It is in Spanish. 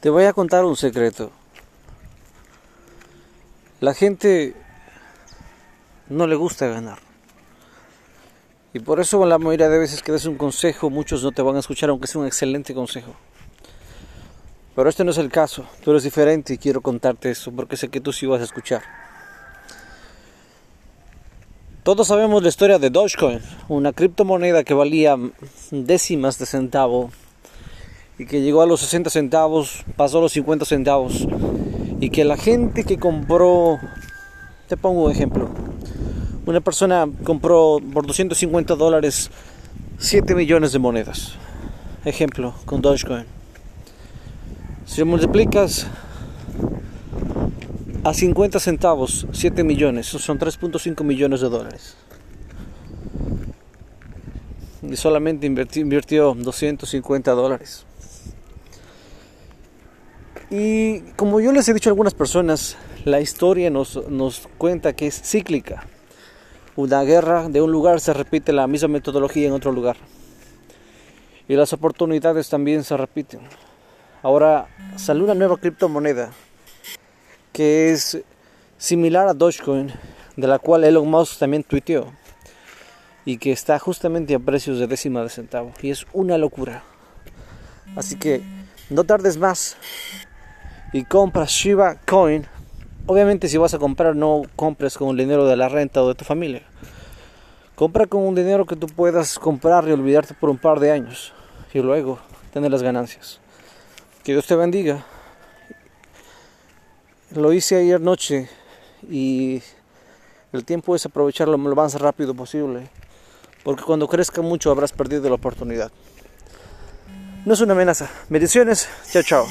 Te voy a contar un secreto. La gente no le gusta ganar. Y por eso la mayoría de veces que des un consejo, muchos no te van a escuchar, aunque sea un excelente consejo. Pero este no es el caso. Tú eres diferente y quiero contarte eso porque sé que tú sí vas a escuchar. Todos sabemos la historia de Dogecoin, una criptomoneda que valía décimas de centavo y que llegó a los 60 centavos, pasó a los 50 centavos y que la gente que compró, te pongo un ejemplo, una persona compró por 250 dólares 7 millones de monedas, ejemplo, con Dogecoin. Si multiplicas a 50 centavos, 7 millones, son 3.5 millones de dólares. Y solamente invirtió 250 dólares. Y como yo les he dicho a algunas personas, la historia nos, nos cuenta que es cíclica. Una guerra de un lugar se repite la misma metodología en otro lugar. Y las oportunidades también se repiten. Ahora sale una nueva criptomoneda que es similar a Dogecoin, de la cual Elon Musk también tuiteó y que está justamente a precios de décima de centavo y es una locura. Así que no tardes más y compra Shiba Coin. Obviamente si vas a comprar no compres con el dinero de la renta o de tu familia. Compra con un dinero que tú puedas comprar y olvidarte por un par de años y luego tener las ganancias. Que Dios te bendiga. Lo hice ayer noche y el tiempo es aprovecharlo lo más rápido posible, porque cuando crezca mucho habrás perdido la oportunidad. No es una amenaza. Bendiciones. Chao, chao.